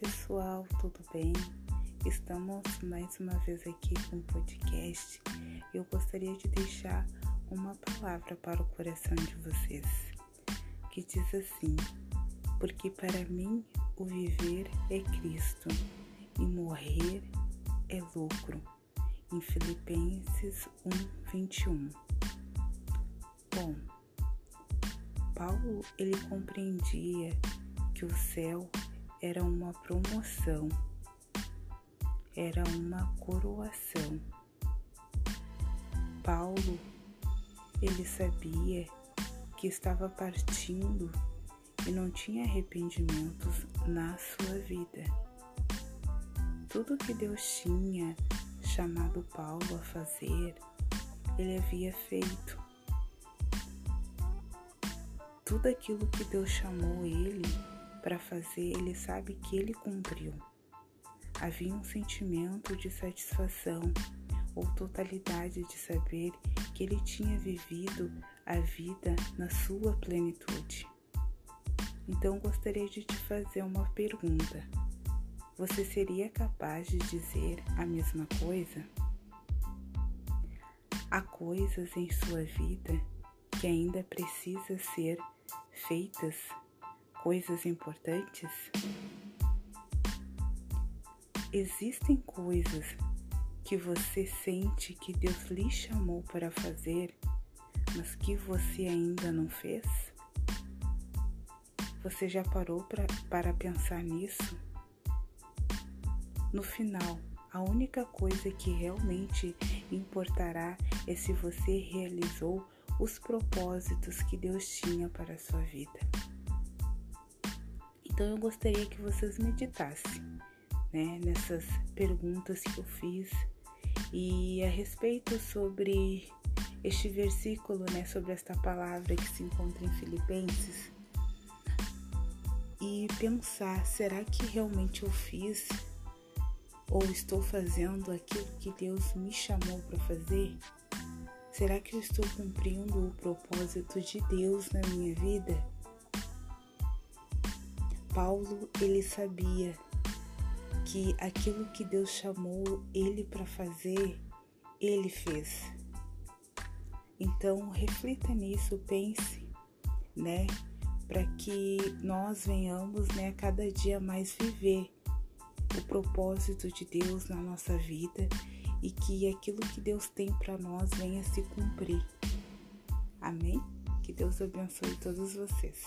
pessoal, tudo bem? Estamos mais uma vez aqui com o podcast. Eu gostaria de deixar uma palavra para o coração de vocês, que diz assim: Porque para mim o viver é Cristo e morrer é lucro. Em Filipenses 1:21. Bom, Paulo ele compreendia que o céu era uma promoção, era uma coroação. Paulo, ele sabia que estava partindo e não tinha arrependimentos na sua vida. Tudo que Deus tinha chamado Paulo a fazer, ele havia feito. Tudo aquilo que Deus chamou ele para fazer, ele sabe que ele cumpriu. Havia um sentimento de satisfação ou totalidade de saber que ele tinha vivido a vida na sua plenitude. Então gostaria de te fazer uma pergunta. Você seria capaz de dizer a mesma coisa? Há coisas em sua vida que ainda precisa ser feitas coisas importantes? Existem coisas que você sente que Deus lhe chamou para fazer, mas que você ainda não fez? Você já parou pra, para pensar nisso? No final, a única coisa que realmente importará é se você realizou os propósitos que Deus tinha para a sua vida. Então eu gostaria que vocês meditassem né, nessas perguntas que eu fiz e a respeito sobre este versículo, né, sobre esta palavra que se encontra em Filipenses e pensar: será que realmente eu fiz ou estou fazendo aquilo que Deus me chamou para fazer? Será que eu estou cumprindo o propósito de Deus na minha vida? Paulo, ele sabia que aquilo que Deus chamou ele para fazer, ele fez. Então, reflita nisso, pense, né? Para que nós venhamos, né, cada dia mais viver o propósito de Deus na nossa vida e que aquilo que Deus tem para nós venha se cumprir. Amém? Que Deus abençoe todos vocês.